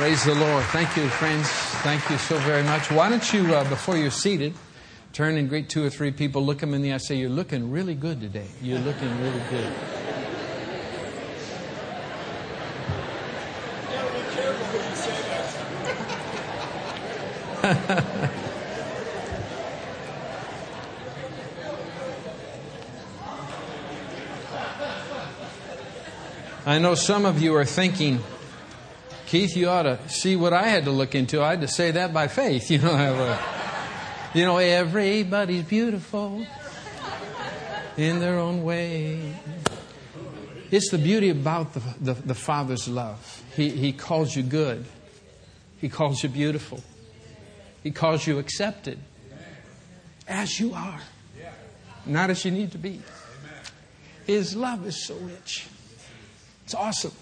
Praise the Lord. Thank you, friends. Thank you so very much. Why don't you, uh, before you're seated, turn and greet two or three people, look them in the eye, say, You're looking really good today. You're looking really good. I know some of you are thinking, Keith, you ought to see what I had to look into. I had to say that by faith. You know, you know, everybody's beautiful in their own way. It's the beauty about the, the, the Father's love. He, he calls you good. He calls you beautiful. He calls you accepted as you are, not as you need to be. His love is so rich. It's awesome.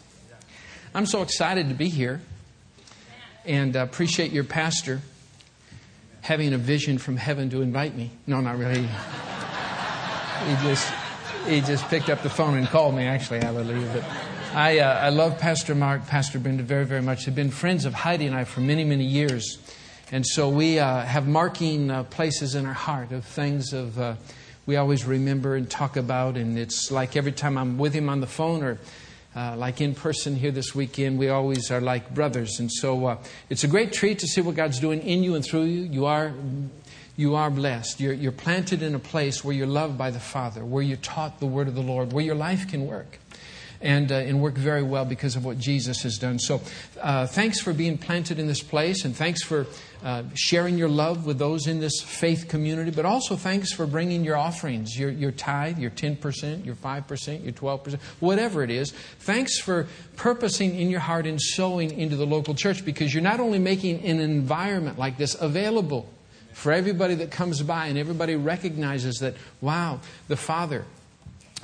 I'm so excited to be here and uh, appreciate your pastor having a vision from heaven to invite me. No, not really. he just he just picked up the phone and called me. Actually, hallelujah. But I uh, I love Pastor Mark, Pastor Brenda very very much. They've been friends of Heidi and I for many many years, and so we uh, have marking uh, places in our heart of things of uh, we always remember and talk about. And it's like every time I'm with him on the phone or uh, like in person here this weekend, we always are like brothers. And so uh, it's a great treat to see what God's doing in you and through you. You are, you are blessed. You're, you're planted in a place where you're loved by the Father, where you're taught the word of the Lord, where your life can work and, uh, and work very well because of what Jesus has done. So, uh, thanks for being planted in this place, and thanks for uh, sharing your love with those in this faith community, but also thanks for bringing your offerings, your, your tithe, your 10%, your 5%, your 12%, whatever it is. Thanks for purposing in your heart and sowing into the local church because you're not only making an environment like this available for everybody that comes by and everybody recognizes that, wow, the Father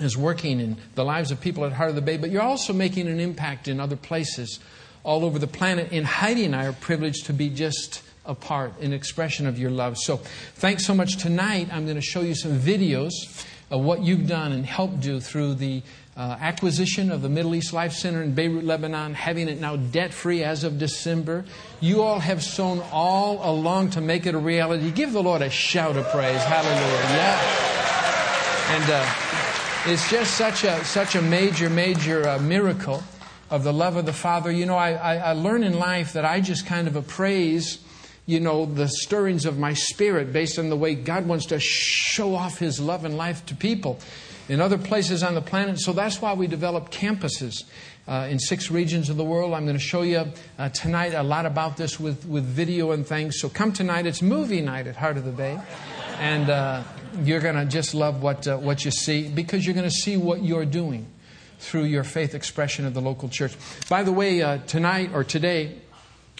is working in the lives of people at Heart of the Bay, but you're also making an impact in other places all over the planet. And Heidi and I are privileged to be just a part, an expression of your love. So thanks so much. Tonight, I'm going to show you some videos of what you've done and helped do through the uh, acquisition of the Middle East Life Center in Beirut, Lebanon, having it now debt free as of December. You all have sown all along to make it a reality. Give the Lord a shout of praise. Hallelujah. Yeah. And, uh, it's just such a, such a major, major uh, miracle of the love of the Father. You know, I, I, I learn in life that I just kind of appraise, you know, the stirrings of my spirit based on the way God wants to show off His love and life to people in other places on the planet. So that's why we develop campuses. Uh, in six regions of the world. I'm going to show you uh, tonight a lot about this with, with video and things. So come tonight. It's movie night at Heart of the Bay. And uh, you're going to just love what, uh, what you see because you're going to see what you're doing through your faith expression of the local church. By the way, uh, tonight or today,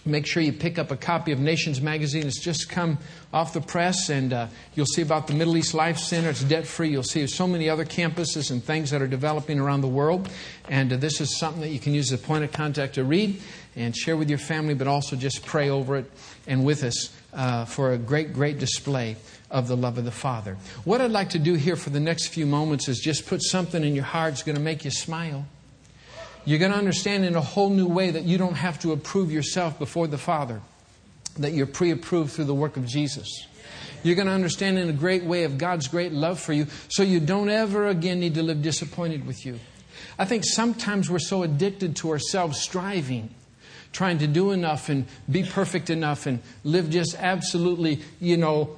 make sure you pick up a copy of Nations Magazine. It's just come off the press, and uh, you'll see about the Middle East Life Center. It's debt free. You'll see so many other campuses and things that are developing around the world. And uh, this is something that you can use as a point of contact to read and share with your family, but also just pray over it and with us uh, for a great, great display of the love of the Father. What I'd like to do here for the next few moments is just put something in your heart that's going to make you smile. You're going to understand in a whole new way that you don't have to approve yourself before the Father, that you're pre approved through the work of Jesus. You're going to understand in a great way of God's great love for you, so you don't ever again need to live disappointed with you. I think sometimes we're so addicted to ourselves striving trying to do enough and be perfect enough and live just absolutely, you know,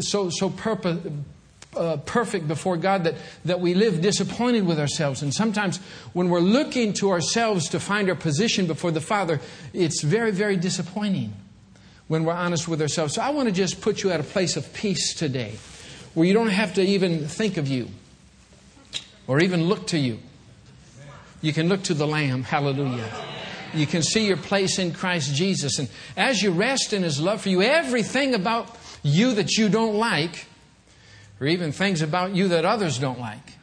so, so purpose, uh, perfect before God that, that we live disappointed with ourselves. And sometimes when we're looking to ourselves to find our position before the Father, it's very, very disappointing when we're honest with ourselves. So I want to just put you at a place of peace today where you don't have to even think of you or even look to you. You can look to the Lamb. Hallelujah. You can see your place in Christ Jesus. And as you rest in His love for you, everything about you that you don't like, or even things about you that others don't like,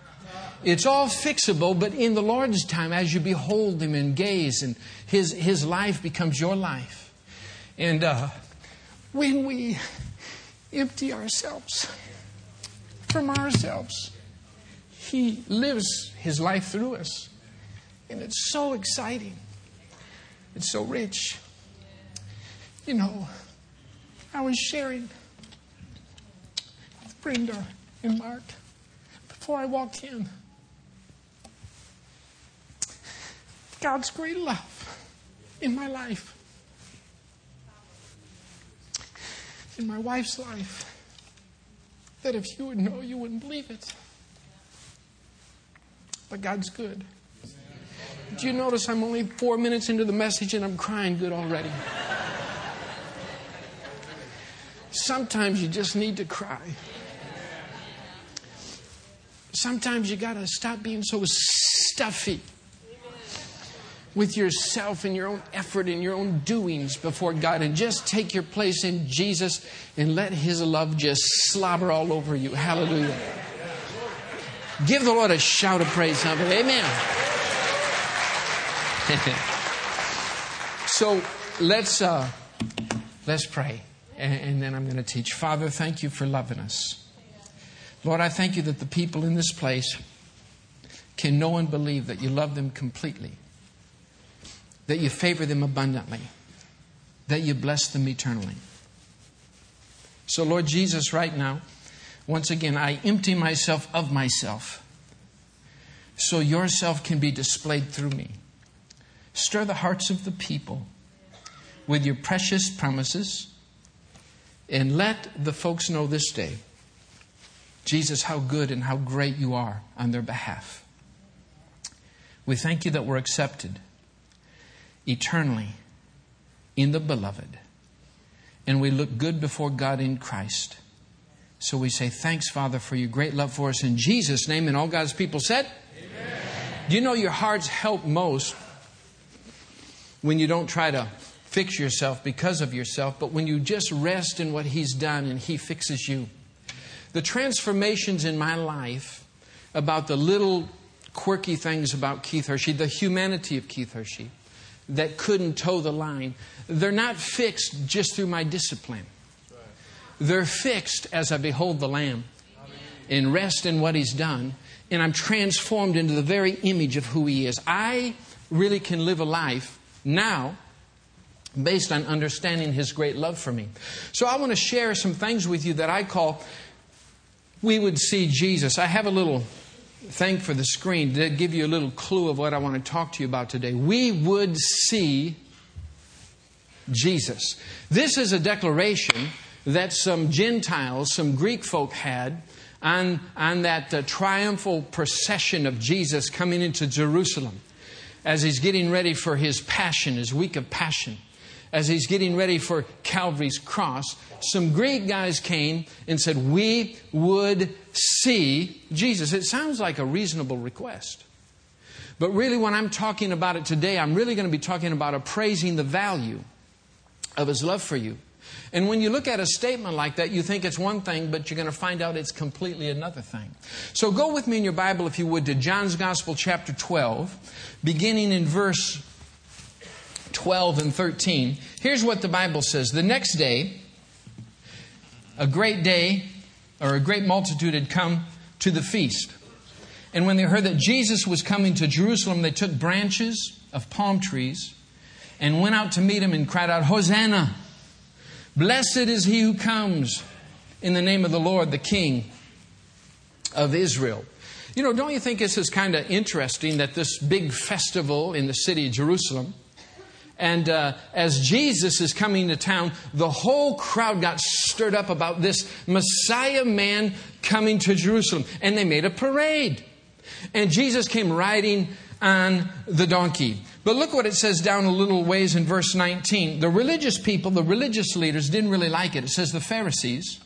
it's all fixable, but in the Lord's time, as you behold Him and gaze, and His, his life becomes your life. And uh, when we empty ourselves from ourselves, He lives His life through us. And it's so exciting. It's so rich. You know, I was sharing Brenda and Mark before I walked in. God's great love in my life, in my wife's life, that if you would know, you wouldn't believe it. But God's good. Do you notice I'm only four minutes into the message and I'm crying good already? Sometimes you just need to cry. Sometimes you got to stop being so stuffy with yourself and your own effort and your own doings before God and just take your place in Jesus and let His love just slobber all over you. Hallelujah. Give the Lord a shout of praise, somebody. Amen. so let's uh, let's pray, and, and then I'm going to teach. Father, thank you for loving us. Lord, I thank you that the people in this place can know and believe that you love them completely that you favor them abundantly, that you bless them eternally. So, Lord Jesus, right now, once again, I empty myself of myself so yourself can be displayed through me. Stir the hearts of the people with your precious promises and let the folks know this day, Jesus, how good and how great you are on their behalf. We thank you that we're accepted eternally in the beloved. And we look good before God in Christ. So we say, Thanks, Father, for your great love for us in Jesus' name. And all God's people said, Amen. Do you know your heart's help most when you don't try to fix yourself because of yourself, but when you just rest in what He's done and He fixes you? The transformations in my life about the little quirky things about Keith Hershey, the humanity of Keith Hershey, that couldn't toe the line, they're not fixed just through my discipline. They're fixed as I behold the Lamb and rest in what He's done, and I'm transformed into the very image of who He is. I really can live a life now based on understanding His great love for me. So I want to share some things with you that I call we would see Jesus. I have a little thing for the screen to give you a little clue of what I want to talk to you about today. We would see Jesus. This is a declaration that some Gentiles, some Greek folk had on, on that uh, triumphal procession of Jesus coming into Jerusalem as he's getting ready for his passion, his week of passion as he's getting ready for Calvary's cross, some Greek guys came and said, We would see Jesus. It sounds like a reasonable request. But really, when I'm talking about it today, I'm really going to be talking about appraising the value of his love for you. And when you look at a statement like that, you think it's one thing, but you're going to find out it's completely another thing. So go with me in your Bible, if you would, to John's Gospel, chapter 12, beginning in verse 12 and 13. Here's what the Bible says The next day, a great day, or a great multitude had come to the feast. And when they heard that Jesus was coming to Jerusalem, they took branches of palm trees and went out to meet him and cried out, Hosanna! Blessed is he who comes in the name of the Lord, the King of Israel. You know, don't you think this is kind of interesting that this big festival in the city of Jerusalem and uh, as Jesus is coming to town, the whole crowd got stirred up about this Messiah man coming to Jerusalem. And they made a parade. And Jesus came riding on the donkey. But look what it says down a little ways in verse 19. The religious people, the religious leaders, didn't really like it. It says the Pharisees,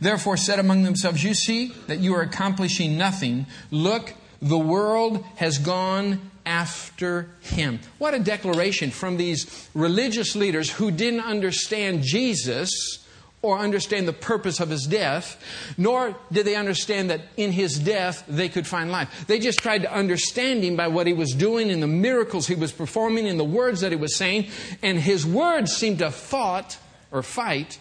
therefore said among themselves, You see that you are accomplishing nothing. Look, the world has gone after him. What a declaration from these religious leaders who didn't understand Jesus or understand the purpose of his death, nor did they understand that in his death they could find life. They just tried to understand him by what he was doing and the miracles he was performing and the words that he was saying, and his words seemed to fought or fight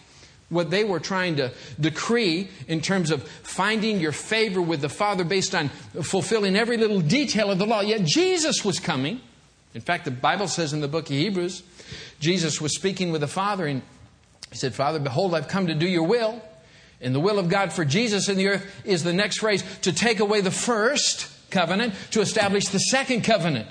what they were trying to decree in terms of finding your favor with the Father based on fulfilling every little detail of the law. Yet Jesus was coming In fact, the Bible says in the book of Hebrews, Jesus was speaking with the Father, and he said, Father, behold, I've come to do your will. And the will of God for Jesus in the earth is the next phrase to take away the first covenant, to establish the second covenant.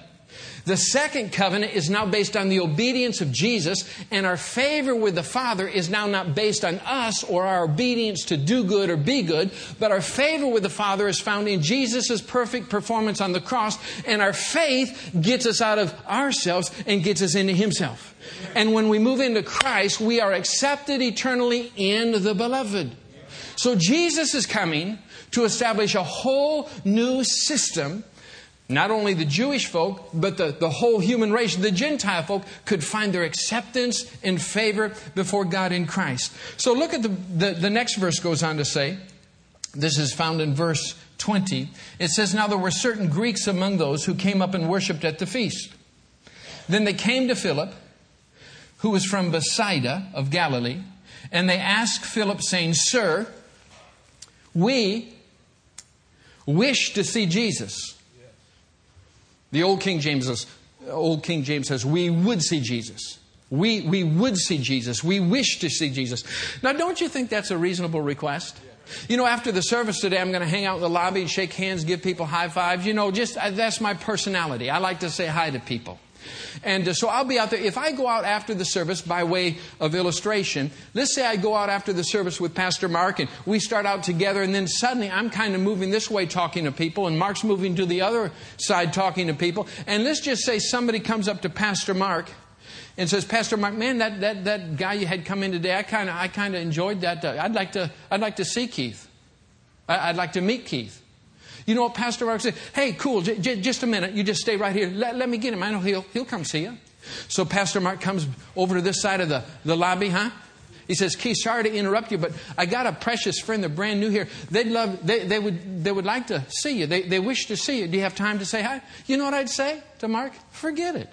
The second covenant is now based on the obedience of Jesus, and our favor with the Father is now not based on us or our obedience to do good or be good, but our favor with the Father is found in Jesus' perfect performance on the cross, and our faith gets us out of ourselves and gets us into Himself. And when we move into Christ, we are accepted eternally in the beloved. So Jesus is coming to establish a whole new system not only the Jewish folk, but the, the whole human race, the Gentile folk, could find their acceptance and favor before God in Christ. So look at the, the, the next verse goes on to say, this is found in verse 20. It says, Now there were certain Greeks among those who came up and worshiped at the feast. Then they came to Philip, who was from Bethsaida of Galilee, and they asked Philip, saying, Sir, we wish to see Jesus. The old King James says, old King James says, we would see Jesus. We, we would see Jesus. We wish to see Jesus. Now, don't you think that's a reasonable request? You know, after the service today, I'm going to hang out in the lobby shake hands, give people high fives. You know, just uh, that's my personality. I like to say hi to people. And uh, so I'll be out there. If I go out after the service by way of illustration, let's say I go out after the service with Pastor Mark and we start out together, and then suddenly I'm kind of moving this way talking to people, and Mark's moving to the other side talking to people. And let's just say somebody comes up to Pastor Mark and says, Pastor Mark, man, that, that, that guy you had come in today, I kind of I kind of enjoyed that. Uh, I'd like to I'd like to see Keith. I'd like to meet Keith. You know what Pastor Mark said? Hey, cool, j- j- just a minute. You just stay right here. Let, let me get him. I know he'll, he'll come see you. So Pastor Mark comes over to this side of the, the lobby, huh? He says, Keith, sorry to interrupt you, but I got a precious friend. They're brand new here. They'd love, they, they, would, they would like to see you. They, they wish to see you. Do you have time to say hi? You know what I'd say to Mark? Forget it.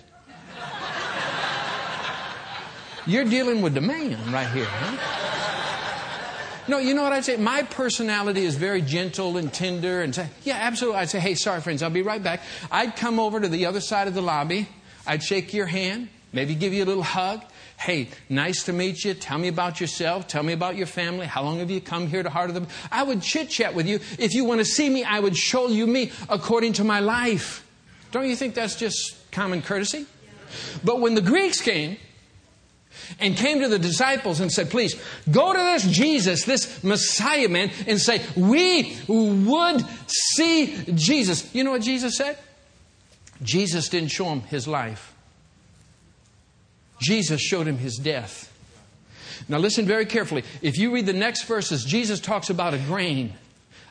You're dealing with the man right here, huh? No, you know what I'd say? My personality is very gentle and tender and say, yeah, absolutely. I'd say, hey, sorry, friends, I'll be right back. I'd come over to the other side of the lobby. I'd shake your hand, maybe give you a little hug. Hey, nice to meet you. Tell me about yourself. Tell me about your family. How long have you come here to Heart of the? I would chit chat with you. If you want to see me, I would show you me according to my life. Don't you think that's just common courtesy? But when the Greeks came, and came to the disciples and said, Please go to this Jesus, this Messiah man, and say, We would see Jesus. You know what Jesus said? Jesus didn't show him his life, Jesus showed him his death. Now, listen very carefully. If you read the next verses, Jesus talks about a grain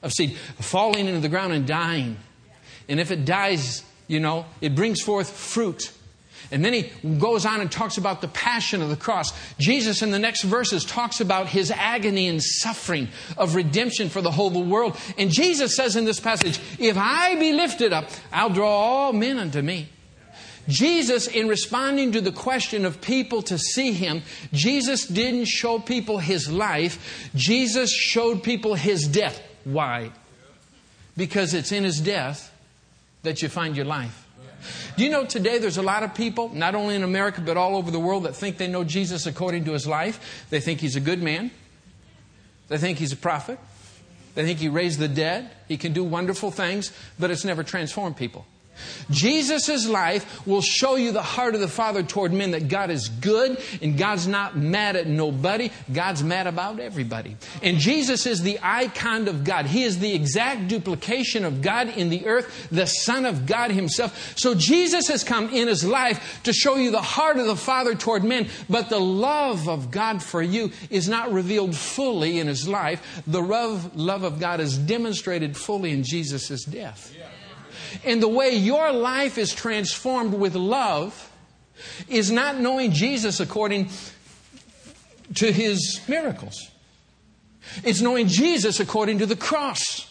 of seed falling into the ground and dying. And if it dies, you know, it brings forth fruit. And then he goes on and talks about the passion of the cross. Jesus, in the next verses, talks about his agony and suffering of redemption for the whole the world. And Jesus says in this passage, If I be lifted up, I'll draw all men unto me. Jesus, in responding to the question of people to see him, Jesus didn't show people his life, Jesus showed people his death. Why? Because it's in his death that you find your life. Do you know today there's a lot of people, not only in America but all over the world, that think they know Jesus according to his life? They think he's a good man, they think he's a prophet, they think he raised the dead, he can do wonderful things, but it's never transformed people. Jesus' life will show you the heart of the Father toward men that God is good and God's not mad at nobody. God's mad about everybody. And Jesus is the icon of God. He is the exact duplication of God in the earth, the Son of God Himself. So Jesus has come in His life to show you the heart of the Father toward men, but the love of God for you is not revealed fully in His life. The love of God is demonstrated fully in Jesus' death. And the way your life is transformed with love is not knowing Jesus according to his miracles. It's knowing Jesus according to the cross.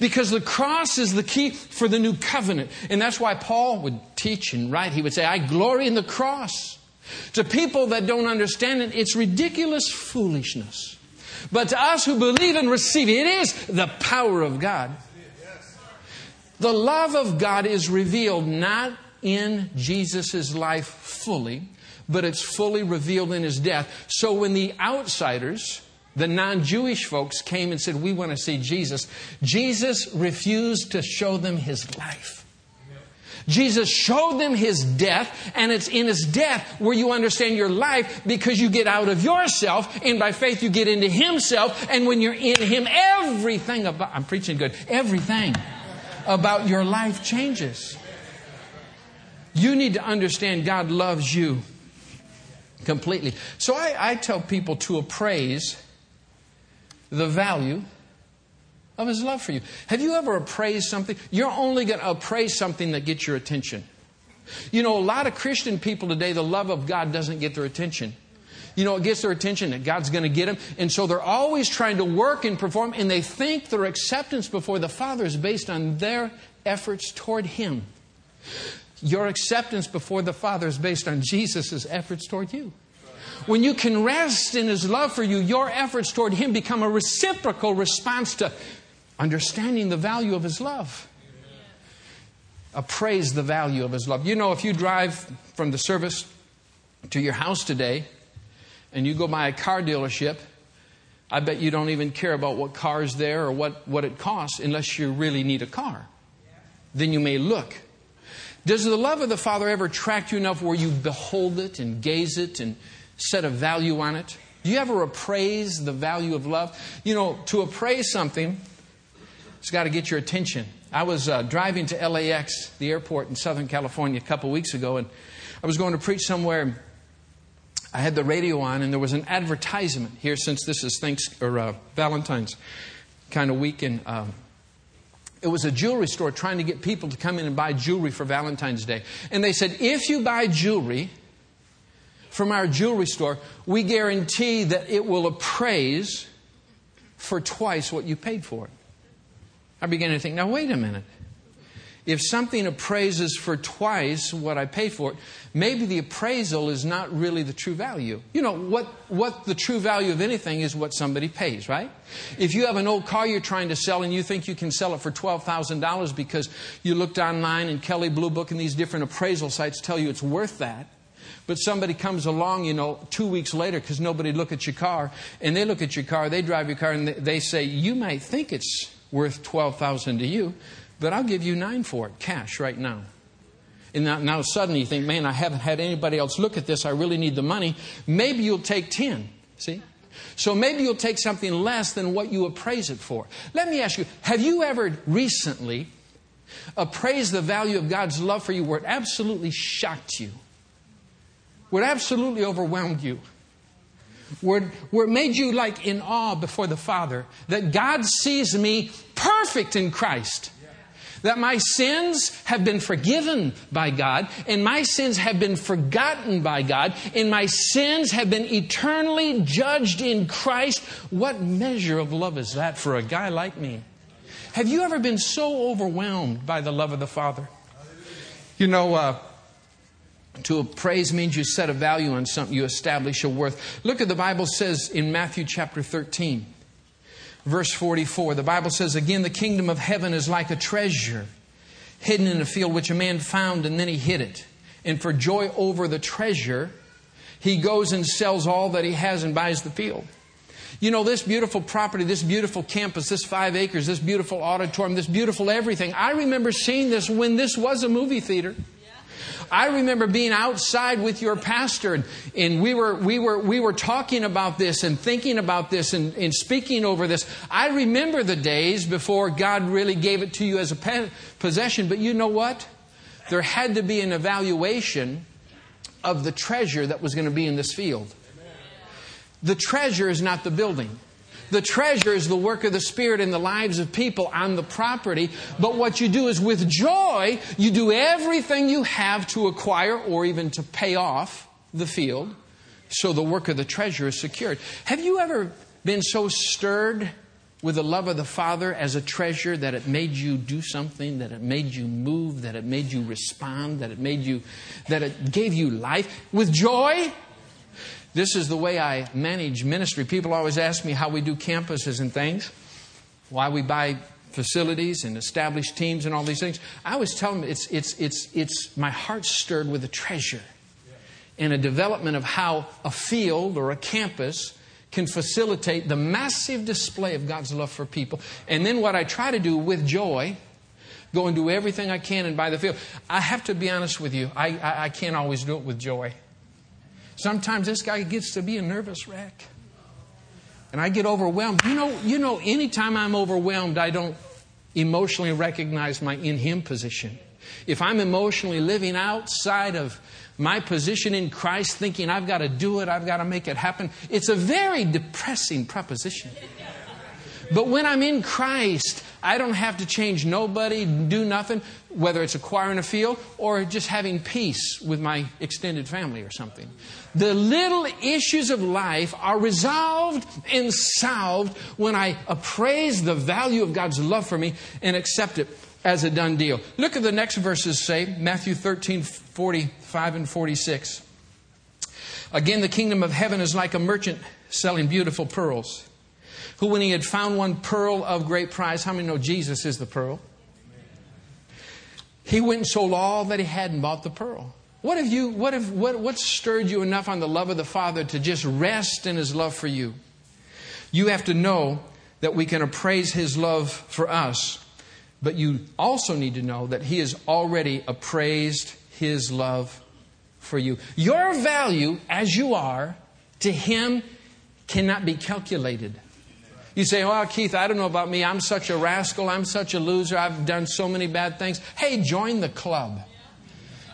Because the cross is the key for the new covenant. And that's why Paul would teach and write. He would say, I glory in the cross. To people that don't understand it, it's ridiculous foolishness. But to us who believe and receive it, is the power of God. The love of God is revealed not in Jesus' life fully, but it's fully revealed in his death. So when the outsiders, the non Jewish folks came and said, We want to see Jesus, Jesus refused to show them his life. Jesus showed them his death, and it's in his death where you understand your life because you get out of yourself, and by faith you get into himself, and when you're in him, everything about, I'm preaching good, everything about your life changes. You need to understand God loves you completely. So I, I tell people to appraise the value of his love for you. Have you ever appraised something? You're only going to appraise something that gets your attention. You know, a lot of Christian people today, the love of God doesn't get their attention. You know, it gets their attention that God's going to get them. And so they're always trying to work and perform, and they think their acceptance before the Father is based on their efforts toward Him. Your acceptance before the Father is based on Jesus' efforts toward you. When you can rest in His love for you, your efforts toward Him become a reciprocal response to understanding the value of His love. Appraise the value of His love. You know, if you drive from the service to your house today and you go by a car dealership, I bet you don't even care about what car is there or what, what it costs unless you really need a car. Then you may look. Does the love of the Father ever attract you enough where you behold it and gaze it and set a value on it? Do you ever appraise the value of love? You know, to appraise something, it's got to get your attention. I was uh, driving to LAX, the airport in Southern California, a couple weeks ago, and I was going to preach somewhere. I had the radio on, and there was an advertisement here since this is thanks or uh, Valentine's kind of week, and um, it was a jewelry store trying to get people to come in and buy jewelry for Valentine's Day. And they said, if you buy jewelry from our jewelry store, we guarantee that it will appraise for twice what you paid for it. I began to think, now wait a minute. If something appraises for twice what I pay for it, maybe the appraisal is not really the true value. You know, what, what the true value of anything is what somebody pays, right? If you have an old car you're trying to sell and you think you can sell it for $12,000 because you looked online and Kelley Blue Book and these different appraisal sites tell you it's worth that, but somebody comes along, you know, two weeks later because nobody look at your car, and they look at your car, they drive your car, and they say, you might think it's worth 12000 to you, but I'll give you nine for it, cash right now. And now, now suddenly you think, man, I haven't had anybody else look at this. I really need the money. Maybe you'll take 10. See? So maybe you'll take something less than what you appraise it for. Let me ask you, have you ever recently appraised the value of God's love for you where it absolutely shocked you? Where it absolutely overwhelmed you? where, where it made you like in awe before the Father that God sees me perfect in Christ. That my sins have been forgiven by God, and my sins have been forgotten by God, and my sins have been eternally judged in Christ. What measure of love is that for a guy like me? Have you ever been so overwhelmed by the love of the Father? You know, uh, to appraise means you set a value on something, you establish a worth. Look at the Bible says in Matthew chapter 13, verse 44. The Bible says, Again, the kingdom of heaven is like a treasure hidden in a field which a man found and then he hid it. And for joy over the treasure, he goes and sells all that he has and buys the field. You know, this beautiful property, this beautiful campus, this five acres, this beautiful auditorium, this beautiful everything. I remember seeing this when this was a movie theater. I remember being outside with your pastor, and, we, were, we, were, we were talking about this and thinking about this and, and speaking over this. I remember the days before God really gave it to you as a possession, but you know what? There had to be an evaluation of the treasure that was going to be in this field. The treasure is not the building. The treasure is the work of the Spirit in the lives of people on the property. But what you do is with joy, you do everything you have to acquire or even to pay off the field so the work of the treasure is secured. Have you ever been so stirred with the love of the Father as a treasure that it made you do something, that it made you move, that it made you respond, that it made you, that it gave you life with joy? This is the way I manage ministry. People always ask me how we do campuses and things, why we buy facilities and establish teams and all these things. I always tell them it's, it's, it's, it's my heart stirred with a treasure and a development of how a field or a campus can facilitate the massive display of God's love for people. And then what I try to do with joy, go and do everything I can and buy the field. I have to be honest with you, I, I, I can't always do it with joy. Sometimes this guy gets to be a nervous wreck. And I get overwhelmed. You know, you know, anytime I'm overwhelmed, I don't emotionally recognize my in him position. If I'm emotionally living outside of my position in Christ, thinking I've got to do it, I've got to make it happen, it's a very depressing proposition. But when I'm in Christ, I don't have to change nobody, do nothing, whether it's acquiring a field or just having peace with my extended family or something. The little issues of life are resolved and solved when I appraise the value of God's love for me and accept it as a done deal. Look at the next verses say, Matthew 13, 45 and 46. Again, the kingdom of heaven is like a merchant selling beautiful pearls, who, when he had found one pearl of great price, how many know Jesus is the pearl? He went and sold all that he had and bought the pearl. What have you, what have, what, what stirred you enough on the love of the Father to just rest in his love for you? You have to know that we can appraise his love for us, but you also need to know that he has already appraised his love for you. Your value as you are to him cannot be calculated. You say, Oh, Keith, I don't know about me. I'm such a rascal. I'm such a loser. I've done so many bad things. Hey, join the club.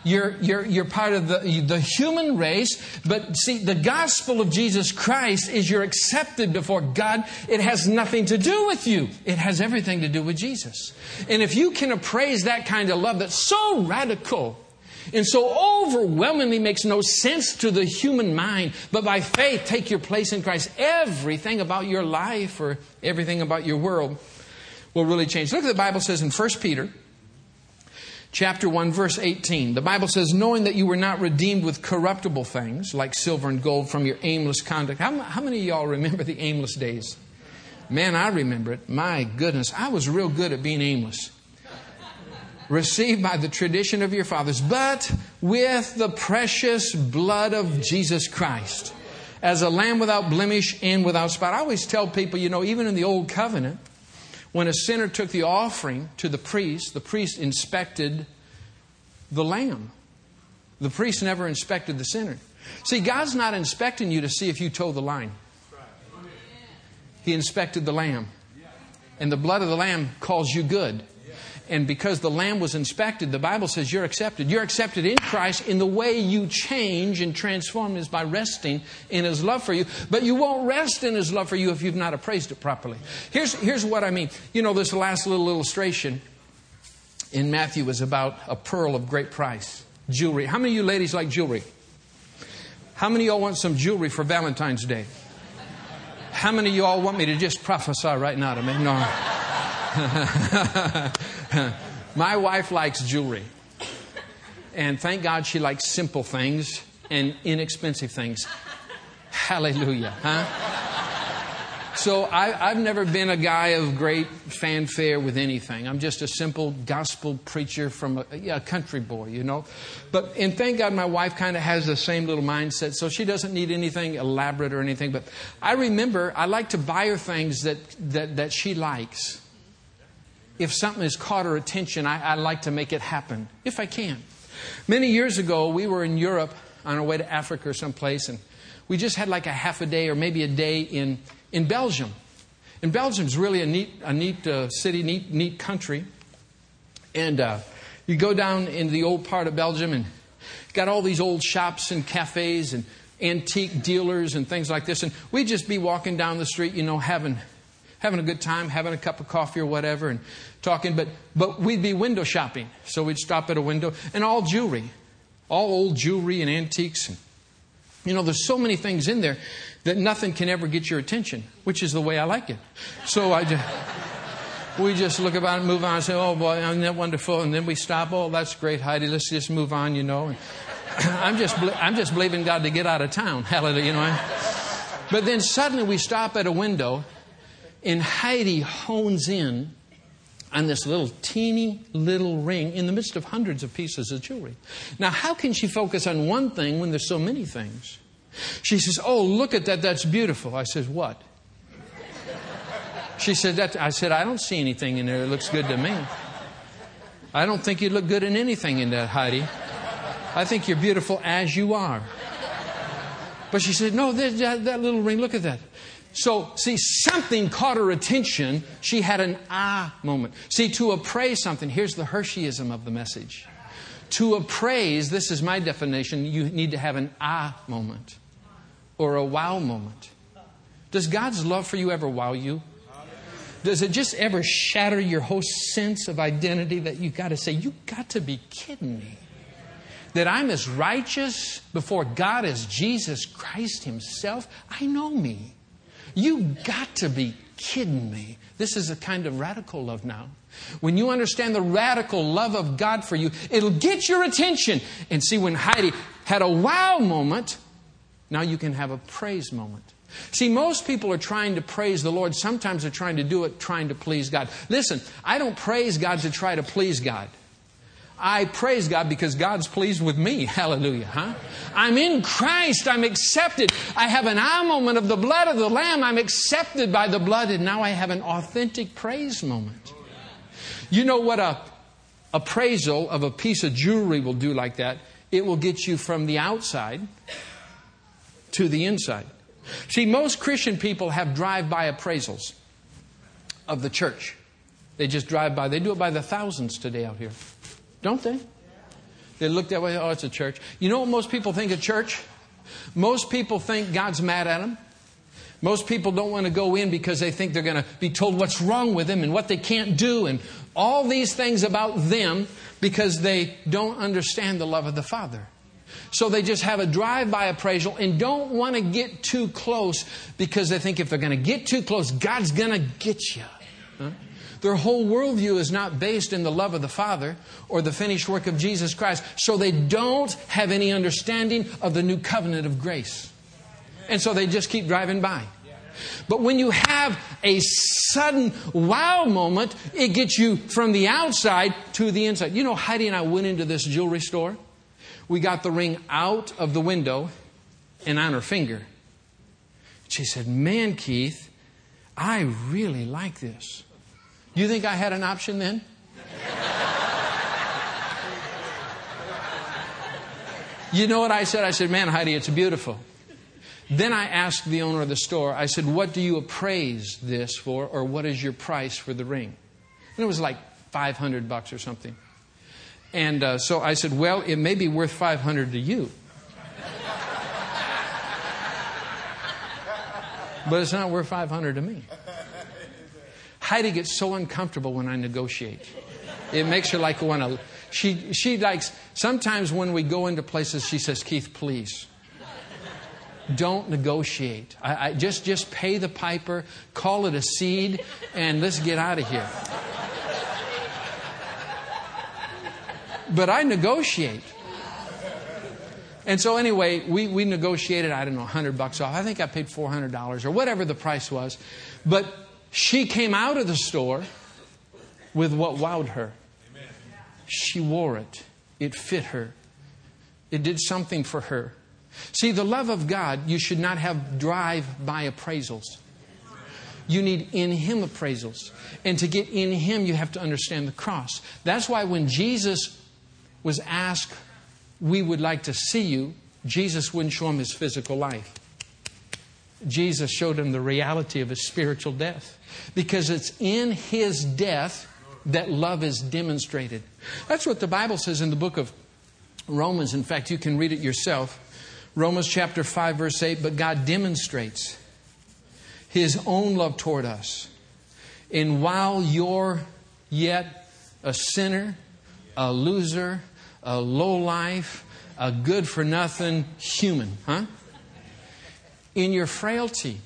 You're, you're, you're part of the, the human race, but see, the gospel of Jesus Christ is you're accepted before God. It has nothing to do with you, it has everything to do with Jesus. And if you can appraise that kind of love that's so radical, and so overwhelmingly makes no sense to the human mind, but by faith take your place in Christ. Everything about your life or everything about your world will really change. Look at the Bible says in 1 Peter chapter 1 verse 18 the bible says knowing that you were not redeemed with corruptible things like silver and gold from your aimless conduct. How, how many of y'all remember the aimless days? Man i remember it. My goodness i was real good at being aimless received by the tradition of your fathers but with the precious blood of jesus christ as a lamb without blemish and without spot i always tell people you know even in the old covenant when a sinner took the offering to the priest, the priest inspected the lamb. The priest never inspected the sinner. See, God's not inspecting you to see if you toe the line. He inspected the lamb. And the blood of the lamb calls you good. And because the lamb was inspected, the Bible says you're accepted. You're accepted in Christ in the way you change and transform is by resting in his love for you. But you won't rest in his love for you if you've not appraised it properly. Here's, here's what I mean. You know, this last little illustration in Matthew is about a pearl of great price. Jewelry. How many of you ladies like jewelry? How many of y'all want some jewelry for Valentine's Day? How many of y'all want me to just prophesy right now to me? No. My wife likes jewelry. And thank God she likes simple things and inexpensive things. Hallelujah. Huh? So I, have never been a guy of great fanfare with anything. I'm just a simple gospel preacher from a, a country boy, you know. But and thank God my wife kind of has the same little mindset, so she doesn't need anything elaborate or anything. But I remember I like to buy her things that that, that she likes if something has caught her attention, I, I like to make it happen, if I can. Many years ago, we were in Europe on our way to Africa or someplace, and we just had like a half a day or maybe a day in, in Belgium. And Belgium's really a neat, a neat uh, city, neat, neat country. And uh, you go down into the old part of Belgium and got all these old shops and cafes and antique dealers and things like this. And we'd just be walking down the street, you know, having having a good time, having a cup of coffee or whatever, and talking. But, but we'd be window shopping. So we'd stop at a window, and all jewelry, all old jewelry and antiques. And, you know, there's so many things in there that nothing can ever get your attention, which is the way I like it. So I just. we just look about and move on and say, oh boy, isn't that wonderful? And then we stop, oh, that's great, Heidi, let's just move on, you know. And I'm just, I'm just believing God to get out of town. Hallelujah, you know. But then suddenly we stop at a window and Heidi hones in on this little teeny little ring in the midst of hundreds of pieces of jewelry. Now, how can she focus on one thing when there's so many things? She says, Oh, look at that, that's beautiful. I says, What? She said, that, I said, I don't see anything in there that looks good to me. I don't think you'd look good in anything in that, Heidi. I think you're beautiful as you are. But she said, No, that, that little ring, look at that. So, see, something caught her attention. She had an ah moment. See, to appraise something, here's the Hersheyism of the message. To appraise, this is my definition, you need to have an ah moment or a wow moment. Does God's love for you ever wow you? Does it just ever shatter your whole sense of identity that you got to say, you got to be kidding me? That I'm as righteous before God as Jesus Christ Himself? I know me. You got to be kidding me. This is a kind of radical love now. When you understand the radical love of God for you, it'll get your attention. And see, when Heidi had a wow moment, now you can have a praise moment. See, most people are trying to praise the Lord. Sometimes they're trying to do it trying to please God. Listen, I don't praise God to try to please God. I praise God because God's pleased with me. Hallelujah, huh? I'm in Christ. I'm accepted. I have an eye moment of the blood of the Lamb. I'm accepted by the blood, and now I have an authentic praise moment. You know what a appraisal of a piece of jewelry will do like that? It will get you from the outside to the inside. See, most Christian people have drive by appraisals of the church. They just drive by. They do it by the thousands today out here. Don't they? They look that way, oh, it's a church. You know what most people think of church? Most people think God's mad at them. Most people don't want to go in because they think they're going to be told what's wrong with them and what they can't do and all these things about them because they don't understand the love of the Father. So they just have a drive by appraisal and don't want to get too close because they think if they're going to get too close, God's going to get you. Huh? Their whole worldview is not based in the love of the Father or the finished work of Jesus Christ. So they don't have any understanding of the new covenant of grace. And so they just keep driving by. But when you have a sudden wow moment, it gets you from the outside to the inside. You know, Heidi and I went into this jewelry store. We got the ring out of the window and on her finger. She said, Man, Keith, I really like this. You think I had an option then? you know what I said? I said, Man, Heidi, it's beautiful. Then I asked the owner of the store, I said, What do you appraise this for, or what is your price for the ring? And it was like 500 bucks or something. And uh, so I said, Well, it may be worth 500 to you. but it's not worth 500 to me. Heidi gets so uncomfortable when I negotiate. It makes her like want to. She she likes sometimes when we go into places. She says, "Keith, please." Don't negotiate. I, I, just just pay the piper, call it a seed, and let's get out of here. But I negotiate. And so anyway, we, we negotiated, I don't know, 100 bucks off. I think I paid $400 or whatever the price was. But she came out of the store with what wowed her. She wore it, it fit her, it did something for her. See, the love of God, you should not have drive by appraisals. You need in Him appraisals. And to get in Him, you have to understand the cross. That's why when Jesus was asked, We would like to see you, Jesus wouldn't show him his physical life. Jesus showed him the reality of his spiritual death because it's in his death that love is demonstrated. That's what the Bible says in the book of Romans. In fact, you can read it yourself. Romans chapter 5, verse 8. But God demonstrates his own love toward us. And while you're yet a sinner, a loser, a low life, a good for nothing human, huh? In your frailty,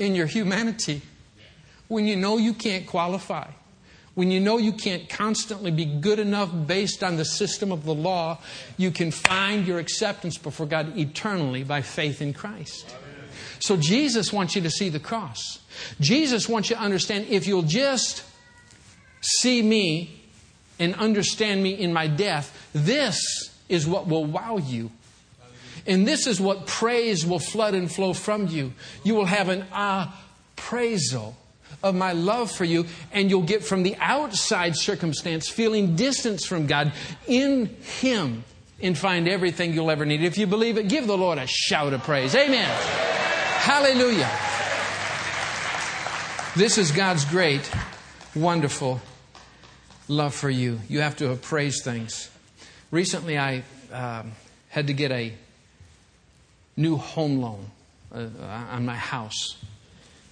in your humanity, when you know you can't qualify, when you know you can't constantly be good enough based on the system of the law, you can find your acceptance before God eternally by faith in Christ. So Jesus wants you to see the cross. Jesus wants you to understand if you'll just see me and understand me in my death, this is what will wow you. And this is what praise will flood and flow from you. You will have an appraisal of my love for you, and you'll get from the outside circumstance feeling distance from God in Him and find everything you'll ever need. If you believe it, give the Lord a shout of praise. Amen. Hallelujah. This is God's great, wonderful love for you. You have to appraise things. Recently, I um, had to get a new home loan uh, on my house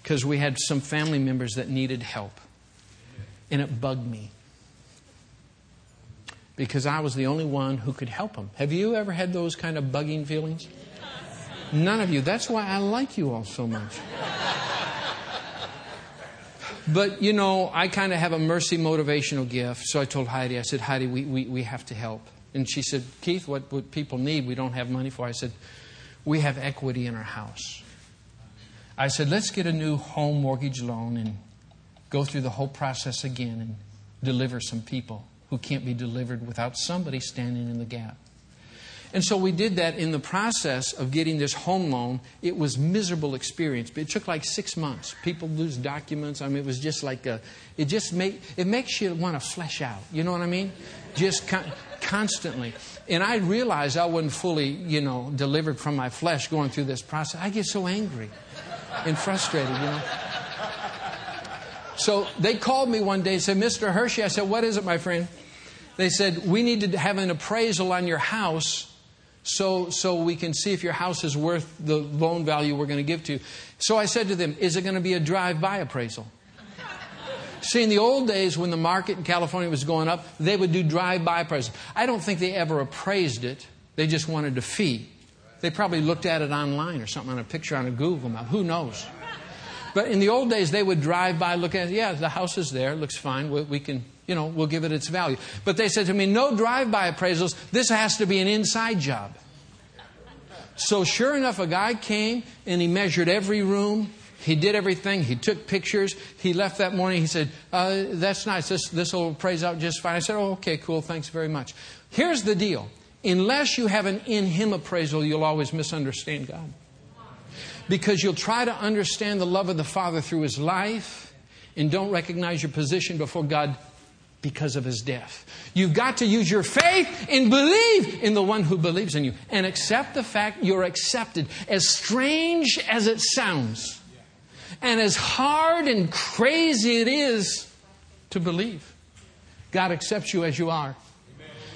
because we had some family members that needed help. And it bugged me because I was the only one who could help them. Have you ever had those kind of bugging feelings? None of you. That's why I like you all so much. But, you know, I kind of have a mercy motivational gift. So I told Heidi, I said, Heidi, we, we, we have to help. And she said, Keith, what, what people need, we don't have money for. I said, we have equity in our house. I said, let's get a new home mortgage loan and go through the whole process again and deliver some people who can't be delivered without somebody standing in the gap. And so we did that in the process of getting this home loan. It was miserable experience. It took like six months. People lose documents. I mean, it was just like a, it just make it makes you want to flesh out. You know what I mean? Just con- constantly. And I realized I wasn't fully, you know, delivered from my flesh going through this process. I get so angry and frustrated, you know. So they called me one day and said, Mr. Hershey, I said, what is it, my friend? They said, we need to have an appraisal on your house so, so we can see if your house is worth the loan value we're going to give to you. So I said to them, Is it going to be a drive by appraisal? See, in the old days when the market in California was going up, they would do drive by appraisals. I don't think they ever appraised it, they just wanted a fee. They probably looked at it online or something on a picture on a Google map. Who knows? But in the old days, they would drive by, look at it. Yeah, the house is there, looks fine. We, we can you know, we'll give it its value. But they said to me, no drive by appraisals. This has to be an inside job. So sure enough, a guy came and he measured every room. He did everything. He took pictures. He left that morning. He said, uh, That's nice. This, this will praise out just fine. I said, Oh, okay, cool. Thanks very much. Here's the deal unless you have an in Him appraisal, you'll always misunderstand God. Because you'll try to understand the love of the Father through His life and don't recognize your position before God because of his death. You've got to use your faith and believe in the one who believes in you and accept the fact you're accepted. As strange as it sounds, and as hard and crazy it is to believe, God accepts you as you are.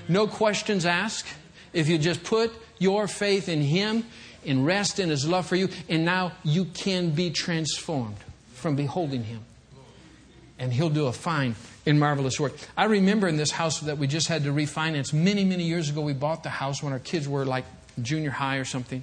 No questions asked. If you just put your faith in Him and rest in His love for you, and now you can be transformed from beholding Him. And He'll do a fine and marvelous work. I remember in this house that we just had to refinance many, many years ago. We bought the house when our kids were like junior high or something.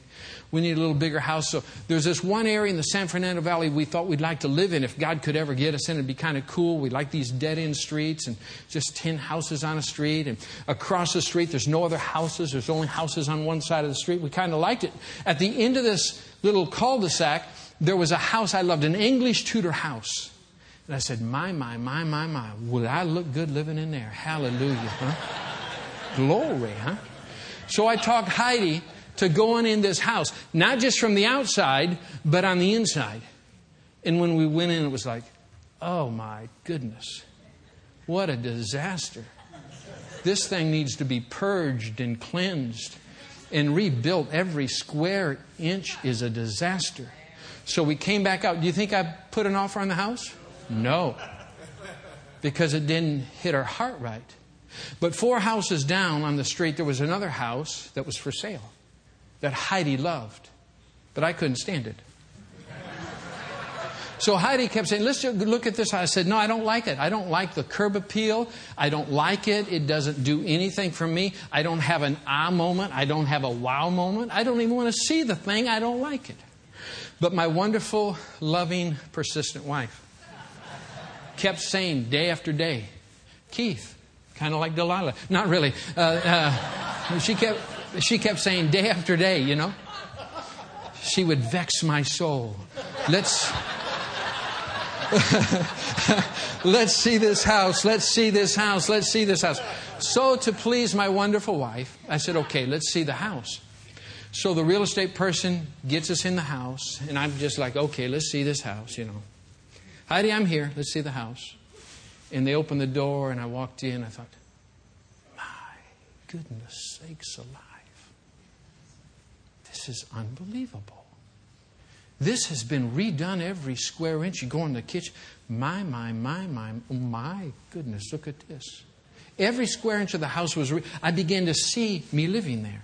We need a little bigger house. So there's this one area in the San Fernando Valley we thought we'd like to live in if God could ever get us in. It'd be kind of cool. We like these dead end streets and just 10 houses on a street. And across the street, there's no other houses. There's only houses on one side of the street. We kind of liked it. At the end of this little cul de sac, there was a house I loved, an English Tudor house. And I said, My, my, my, my, my, would I look good living in there? Hallelujah, huh? Glory, huh? So I talked Heidi to going in this house, not just from the outside, but on the inside. And when we went in, it was like, oh my goodness, what a disaster. This thing needs to be purged and cleansed and rebuilt. Every square inch is a disaster. So we came back out. Do you think I put an offer on the house? No. Because it didn't hit our heart right. But four houses down on the street, there was another house that was for sale that Heidi loved. But I couldn't stand it. So Heidi kept saying, let's look at this. I said, no, I don't like it. I don't like the curb appeal. I don't like it. It doesn't do anything for me. I don't have an ah moment. I don't have a wow moment. I don't even want to see the thing. I don't like it. But my wonderful, loving, persistent wife kept saying day after day, Keith, kind of like Delilah. Not really. Uh, uh, she kept she kept saying day after day, you know. She would vex my soul. Let's let's see this house. Let's see this house. Let's see this house. So, to please my wonderful wife, I said, okay, let's see the house. So the real estate person gets us in the house, and I'm just like, okay, let's see this house, you know. Heidi, I'm here. Let's see the house. And they opened the door, and I walked in. I thought, my goodness sakes alive. This is unbelievable. This has been redone every square inch. You go in the kitchen. My, my, my, my, my goodness, look at this. Every square inch of the house was. Re- I began to see me living there.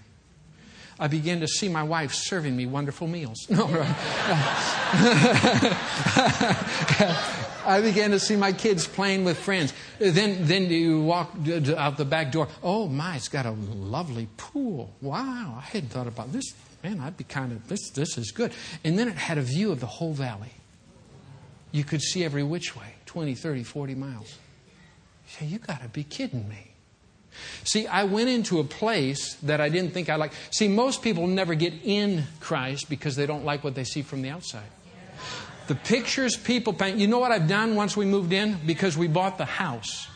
I began to see my wife serving me wonderful meals. No, right. I began to see my kids playing with friends. Then, then you walk out the back door. Oh my, it's got a lovely pool. Wow, I hadn't thought about this man, I'd be kind of, this, this is good. And then it had a view of the whole valley. You could see every which way 20, 30, 40 miles. You you got to be kidding me. See, I went into a place that I didn't think I liked. See, most people never get in Christ because they don't like what they see from the outside. The pictures people paint, you know what I've done once we moved in? Because we bought the house.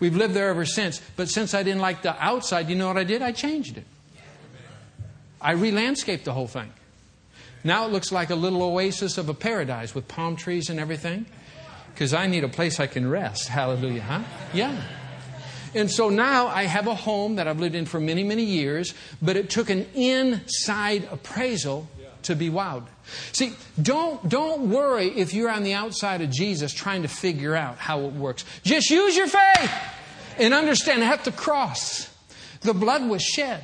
We've lived there ever since. But since I didn't like the outside, you know what I did? I changed it. I re landscaped the whole thing. Now it looks like a little oasis of a paradise with palm trees and everything. Because I need a place I can rest. Hallelujah, huh? Yeah. And so now I have a home that I've lived in for many, many years, but it took an inside appraisal to be wowed. See, don't, don't worry if you're on the outside of Jesus trying to figure out how it works. Just use your faith and understand at the cross, the blood was shed.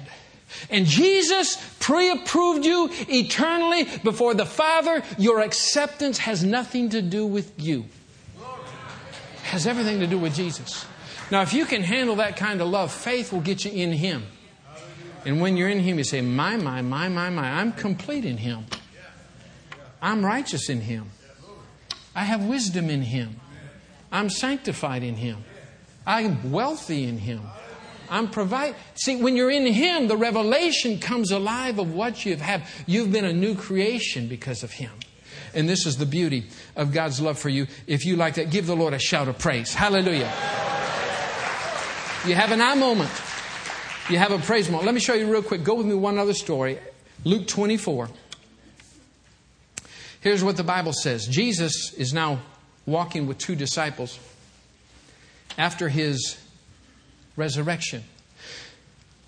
And Jesus pre approved you eternally before the Father. Your acceptance has nothing to do with you, it has everything to do with Jesus. Now, if you can handle that kind of love, faith will get you in Him. And when you're in Him, you say, My, my, my, my, my, I'm complete in Him. I'm righteous in Him. I have wisdom in Him. I'm sanctified in Him. I'm wealthy in Him. I'm provide. See, when you're in Him, the revelation comes alive of what you've had. You've been a new creation because of Him. And this is the beauty of God's love for you. If you like that, give the Lord a shout of praise. Hallelujah. You have an I moment. You have a praise moment. Let me show you real quick. Go with me one other story. Luke 24. Here's what the Bible says Jesus is now walking with two disciples after his resurrection.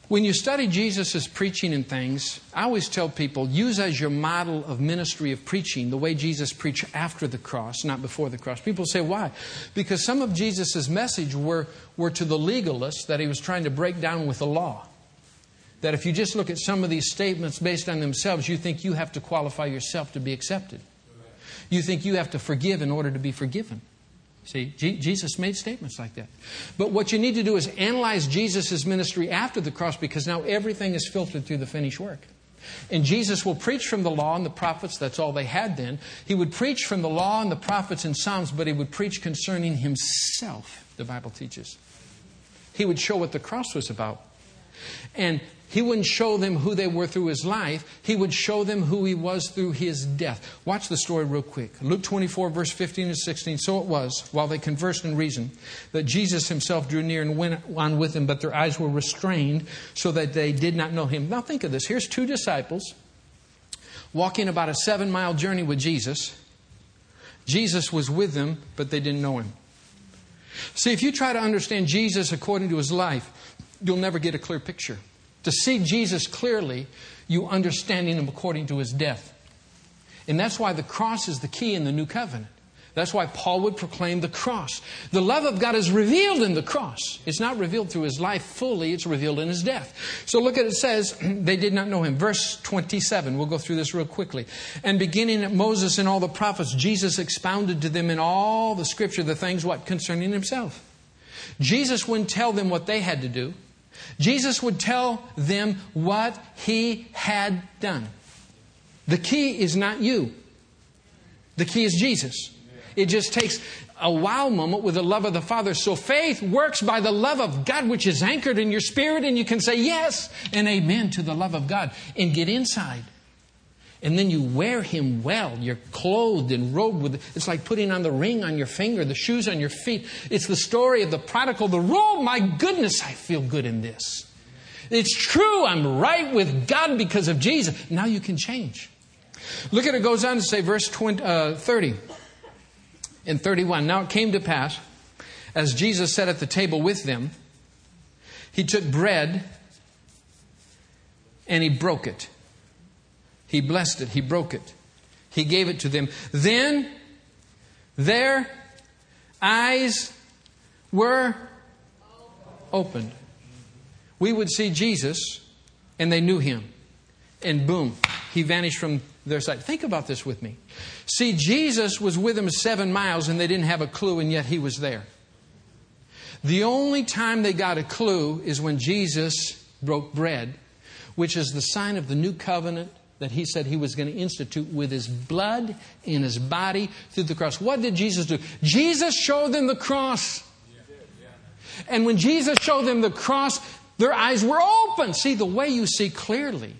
When you study Jesus' preaching and things, I always tell people use as your model of ministry of preaching the way Jesus preached after the cross, not before the cross. People say, why? Because some of Jesus' message were, were to the legalists that he was trying to break down with the law. That if you just look at some of these statements based on themselves, you think you have to qualify yourself to be accepted. You think you have to forgive in order to be forgiven. See, G- Jesus made statements like that. But what you need to do is analyze Jesus' ministry after the cross because now everything is filtered through the finished work. And Jesus will preach from the law and the prophets, that's all they had then. He would preach from the law and the prophets and Psalms, but he would preach concerning himself, the Bible teaches. He would show what the cross was about. And he wouldn't show them who they were through his life. He would show them who he was through his death. Watch the story real quick. Luke 24, verse 15 and 16. So it was, while they conversed and reasoned, that Jesus himself drew near and went on with them, but their eyes were restrained so that they did not know him. Now think of this. Here's two disciples walking about a seven mile journey with Jesus. Jesus was with them, but they didn't know him. See, if you try to understand Jesus according to his life, you'll never get a clear picture. To see Jesus clearly, you understanding him according to his death. And that's why the cross is the key in the new covenant. That's why Paul would proclaim the cross. The love of God is revealed in the cross. It's not revealed through his life fully, it's revealed in his death. So look at it says, they did not know him. Verse 27, we'll go through this real quickly. And beginning at Moses and all the prophets, Jesus expounded to them in all the scripture the things what? Concerning himself. Jesus wouldn't tell them what they had to do. Jesus would tell them what he had done. The key is not you, the key is Jesus. It just takes a wow moment with the love of the Father. So faith works by the love of God, which is anchored in your spirit, and you can say yes and amen to the love of God and get inside And then you wear him well. You're clothed and robed with it's like putting on the ring on your finger, the shoes on your feet. It's the story of the prodigal, the robe. My goodness, I feel good in this. It's true, I'm right with God because of Jesus. Now you can change. Look at it goes on to say, verse 20, uh, 30 and 31. Now it came to pass, as Jesus sat at the table with them, he took bread and he broke it. He blessed it, he broke it, he gave it to them. Then their eyes were opened. We would see Jesus and they knew him. And boom, he vanished from their sight. Think about this with me. See, Jesus was with them seven miles and they didn't have a clue, and yet he was there. The only time they got a clue is when Jesus broke bread, which is the sign of the new covenant that he said he was going to institute with his blood in his body through the cross. What did Jesus do? Jesus showed them the cross. And when Jesus showed them the cross, their eyes were open. See, the way you see clearly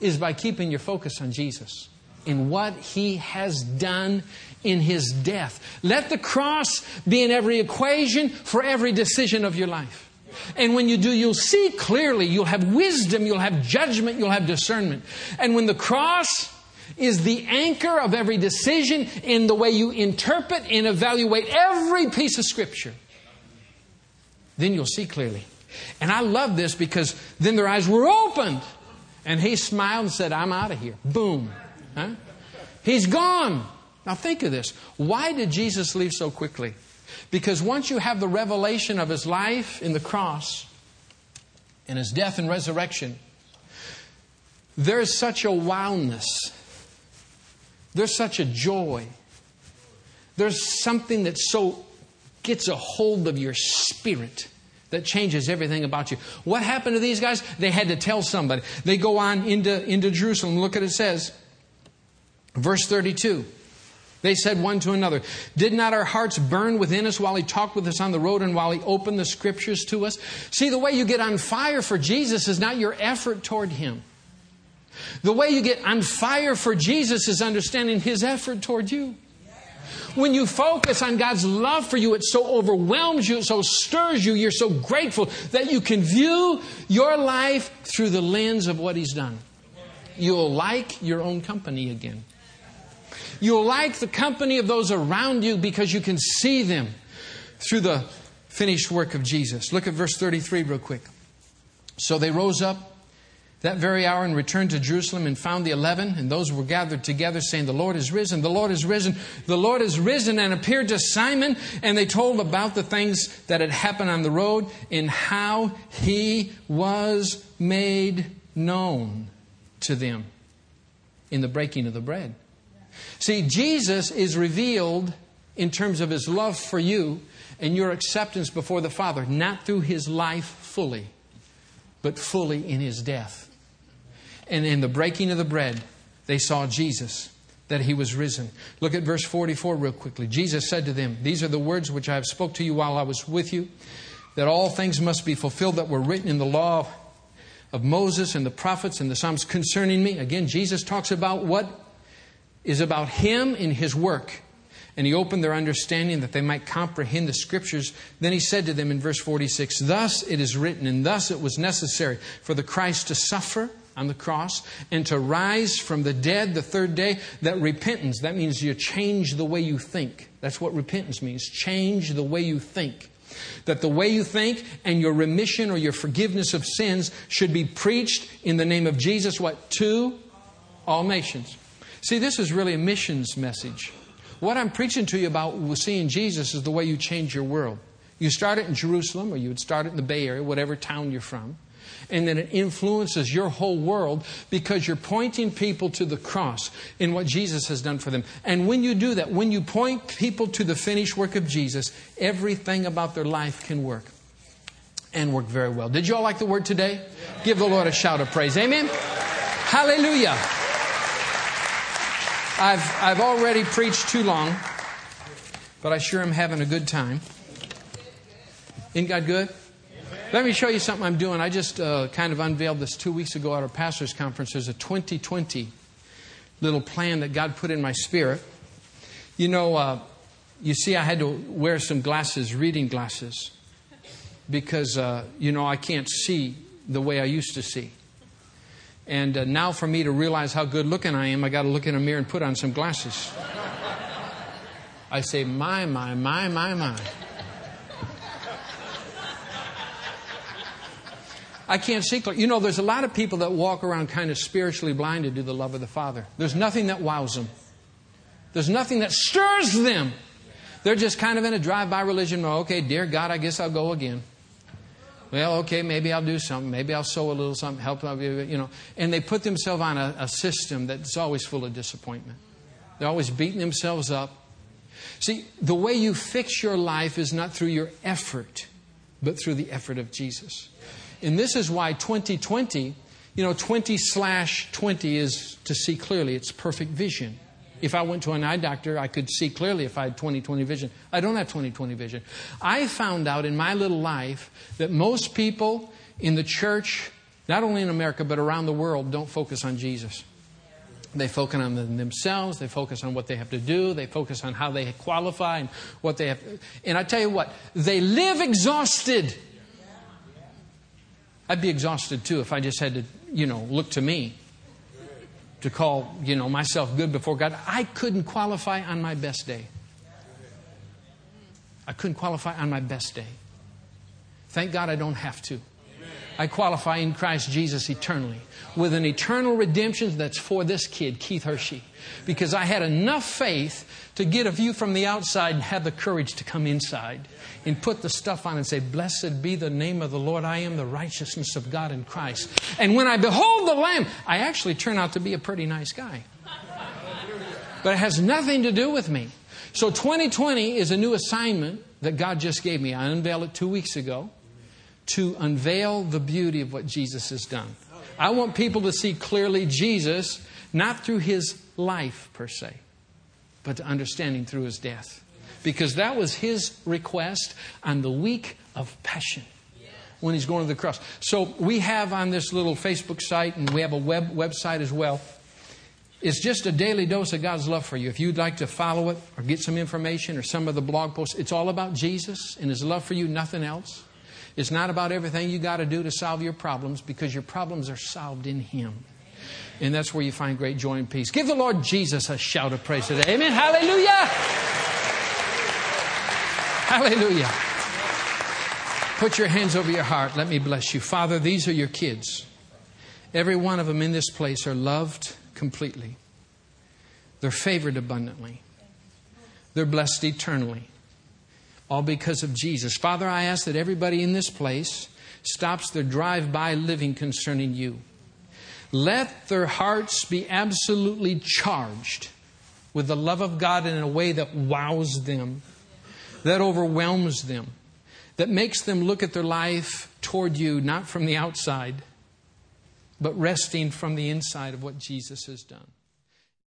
is by keeping your focus on Jesus in what he has done in his death. Let the cross be in every equation for every decision of your life. And when you do, you'll see clearly. You'll have wisdom, you'll have judgment, you'll have discernment. And when the cross is the anchor of every decision in the way you interpret and evaluate every piece of Scripture, then you'll see clearly. And I love this because then their eyes were opened. And he smiled and said, I'm out of here. Boom. Huh? He's gone. Now think of this. Why did Jesus leave so quickly? Because once you have the revelation of his life in the cross and his death and resurrection, there's such a wildness. There's such a joy. There's something that so gets a hold of your spirit that changes everything about you. What happened to these guys? They had to tell somebody. They go on into, into Jerusalem. Look at it says, verse 32. They said one to another, Did not our hearts burn within us while he talked with us on the road and while he opened the scriptures to us? See, the way you get on fire for Jesus is not your effort toward him. The way you get on fire for Jesus is understanding his effort toward you. When you focus on God's love for you, it so overwhelms you, it so stirs you, you're so grateful that you can view your life through the lens of what He's done. You'll like your own company again. You'll like the company of those around you because you can see them through the finished work of Jesus. Look at verse 33 real quick. So they rose up that very hour and returned to Jerusalem and found the eleven, and those were gathered together, saying, The Lord is risen, the Lord is risen, the Lord is risen, and appeared to Simon. And they told about the things that had happened on the road and how he was made known to them in the breaking of the bread. See, Jesus is revealed in terms of his love for you and your acceptance before the Father, not through his life fully, but fully in his death. And in the breaking of the bread, they saw Jesus, that he was risen. Look at verse 44 real quickly. Jesus said to them, These are the words which I have spoke to you while I was with you, that all things must be fulfilled that were written in the law of Moses and the prophets and the Psalms concerning me. Again, Jesus talks about what is about him and his work. And he opened their understanding that they might comprehend the scriptures. Then he said to them in verse 46 Thus it is written, and thus it was necessary for the Christ to suffer on the cross and to rise from the dead the third day. That repentance, that means you change the way you think. That's what repentance means change the way you think. That the way you think and your remission or your forgiveness of sins should be preached in the name of Jesus, what? To all nations. See, this is really a missions message. What I'm preaching to you about seeing Jesus is the way you change your world. You start it in Jerusalem, or you would start it in the Bay Area, whatever town you're from, and then it influences your whole world because you're pointing people to the cross in what Jesus has done for them. And when you do that, when you point people to the finished work of Jesus, everything about their life can work and work very well. Did you all like the word today? Give the Lord a shout of praise. Amen. Hallelujah. I've, I've already preached too long, but I sure am having a good time. Isn't God good? Let me show you something I'm doing. I just uh, kind of unveiled this two weeks ago at our pastor's conference. There's a 2020 little plan that God put in my spirit. You know, uh, you see, I had to wear some glasses, reading glasses, because, uh, you know, I can't see the way I used to see. And uh, now, for me to realize how good looking I am, I got to look in a mirror and put on some glasses. I say, my, my, my, my, my. I can't see clear. You know, there's a lot of people that walk around kind of spiritually blinded to the love of the Father. There's nothing that wows them. There's nothing that stirs them. They're just kind of in a drive-by religion. Well, okay, dear God, I guess I'll go again. Well, okay, maybe I'll do something. Maybe I'll sow a little something, help you know. And they put themselves on a, a system that's always full of disappointment. They're always beating themselves up. See, the way you fix your life is not through your effort, but through the effort of Jesus. And this is why 2020, you know, 20 slash 20 is to see clearly. It's perfect vision. If I went to an eye doctor, I could see clearly if I had 20 20 vision. I don't have 20 20 vision. I found out in my little life that most people in the church, not only in America, but around the world, don't focus on Jesus. They focus on themselves. They focus on what they have to do. They focus on how they qualify and what they have. And I tell you what, they live exhausted. I'd be exhausted too if I just had to, you know, look to me to call, you know, myself good before God. I couldn't qualify on my best day. I couldn't qualify on my best day. Thank God I don't have to. I qualify in Christ Jesus eternally with an eternal redemption that's for this kid, Keith Hershey. Because I had enough faith to get a view from the outside and have the courage to come inside and put the stuff on and say, Blessed be the name of the Lord. I am the righteousness of God in Christ. And when I behold the Lamb, I actually turn out to be a pretty nice guy. But it has nothing to do with me. So 2020 is a new assignment that God just gave me. I unveiled it two weeks ago to unveil the beauty of what Jesus has done. I want people to see clearly Jesus, not through his life per se, but to understanding through his death. Because that was his request on the week of passion when he's going to the cross. So we have on this little Facebook site, and we have a web website as well. It's just a daily dose of God's love for you. If you'd like to follow it or get some information or some of the blog posts, it's all about Jesus and his love for you, nothing else. It's not about everything you got to do to solve your problems because your problems are solved in Him. And that's where you find great joy and peace. Give the Lord Jesus a shout of praise today. Amen. Hallelujah. Hallelujah. Put your hands over your heart. Let me bless you. Father, these are your kids. Every one of them in this place are loved completely. They're favored abundantly. They're blessed eternally all because of Jesus. Father, I ask that everybody in this place stops their drive by living concerning you. Let their hearts be absolutely charged with the love of God in a way that wows them, that overwhelms them, that makes them look at their life toward you, not from the outside, but resting from the inside of what Jesus has done.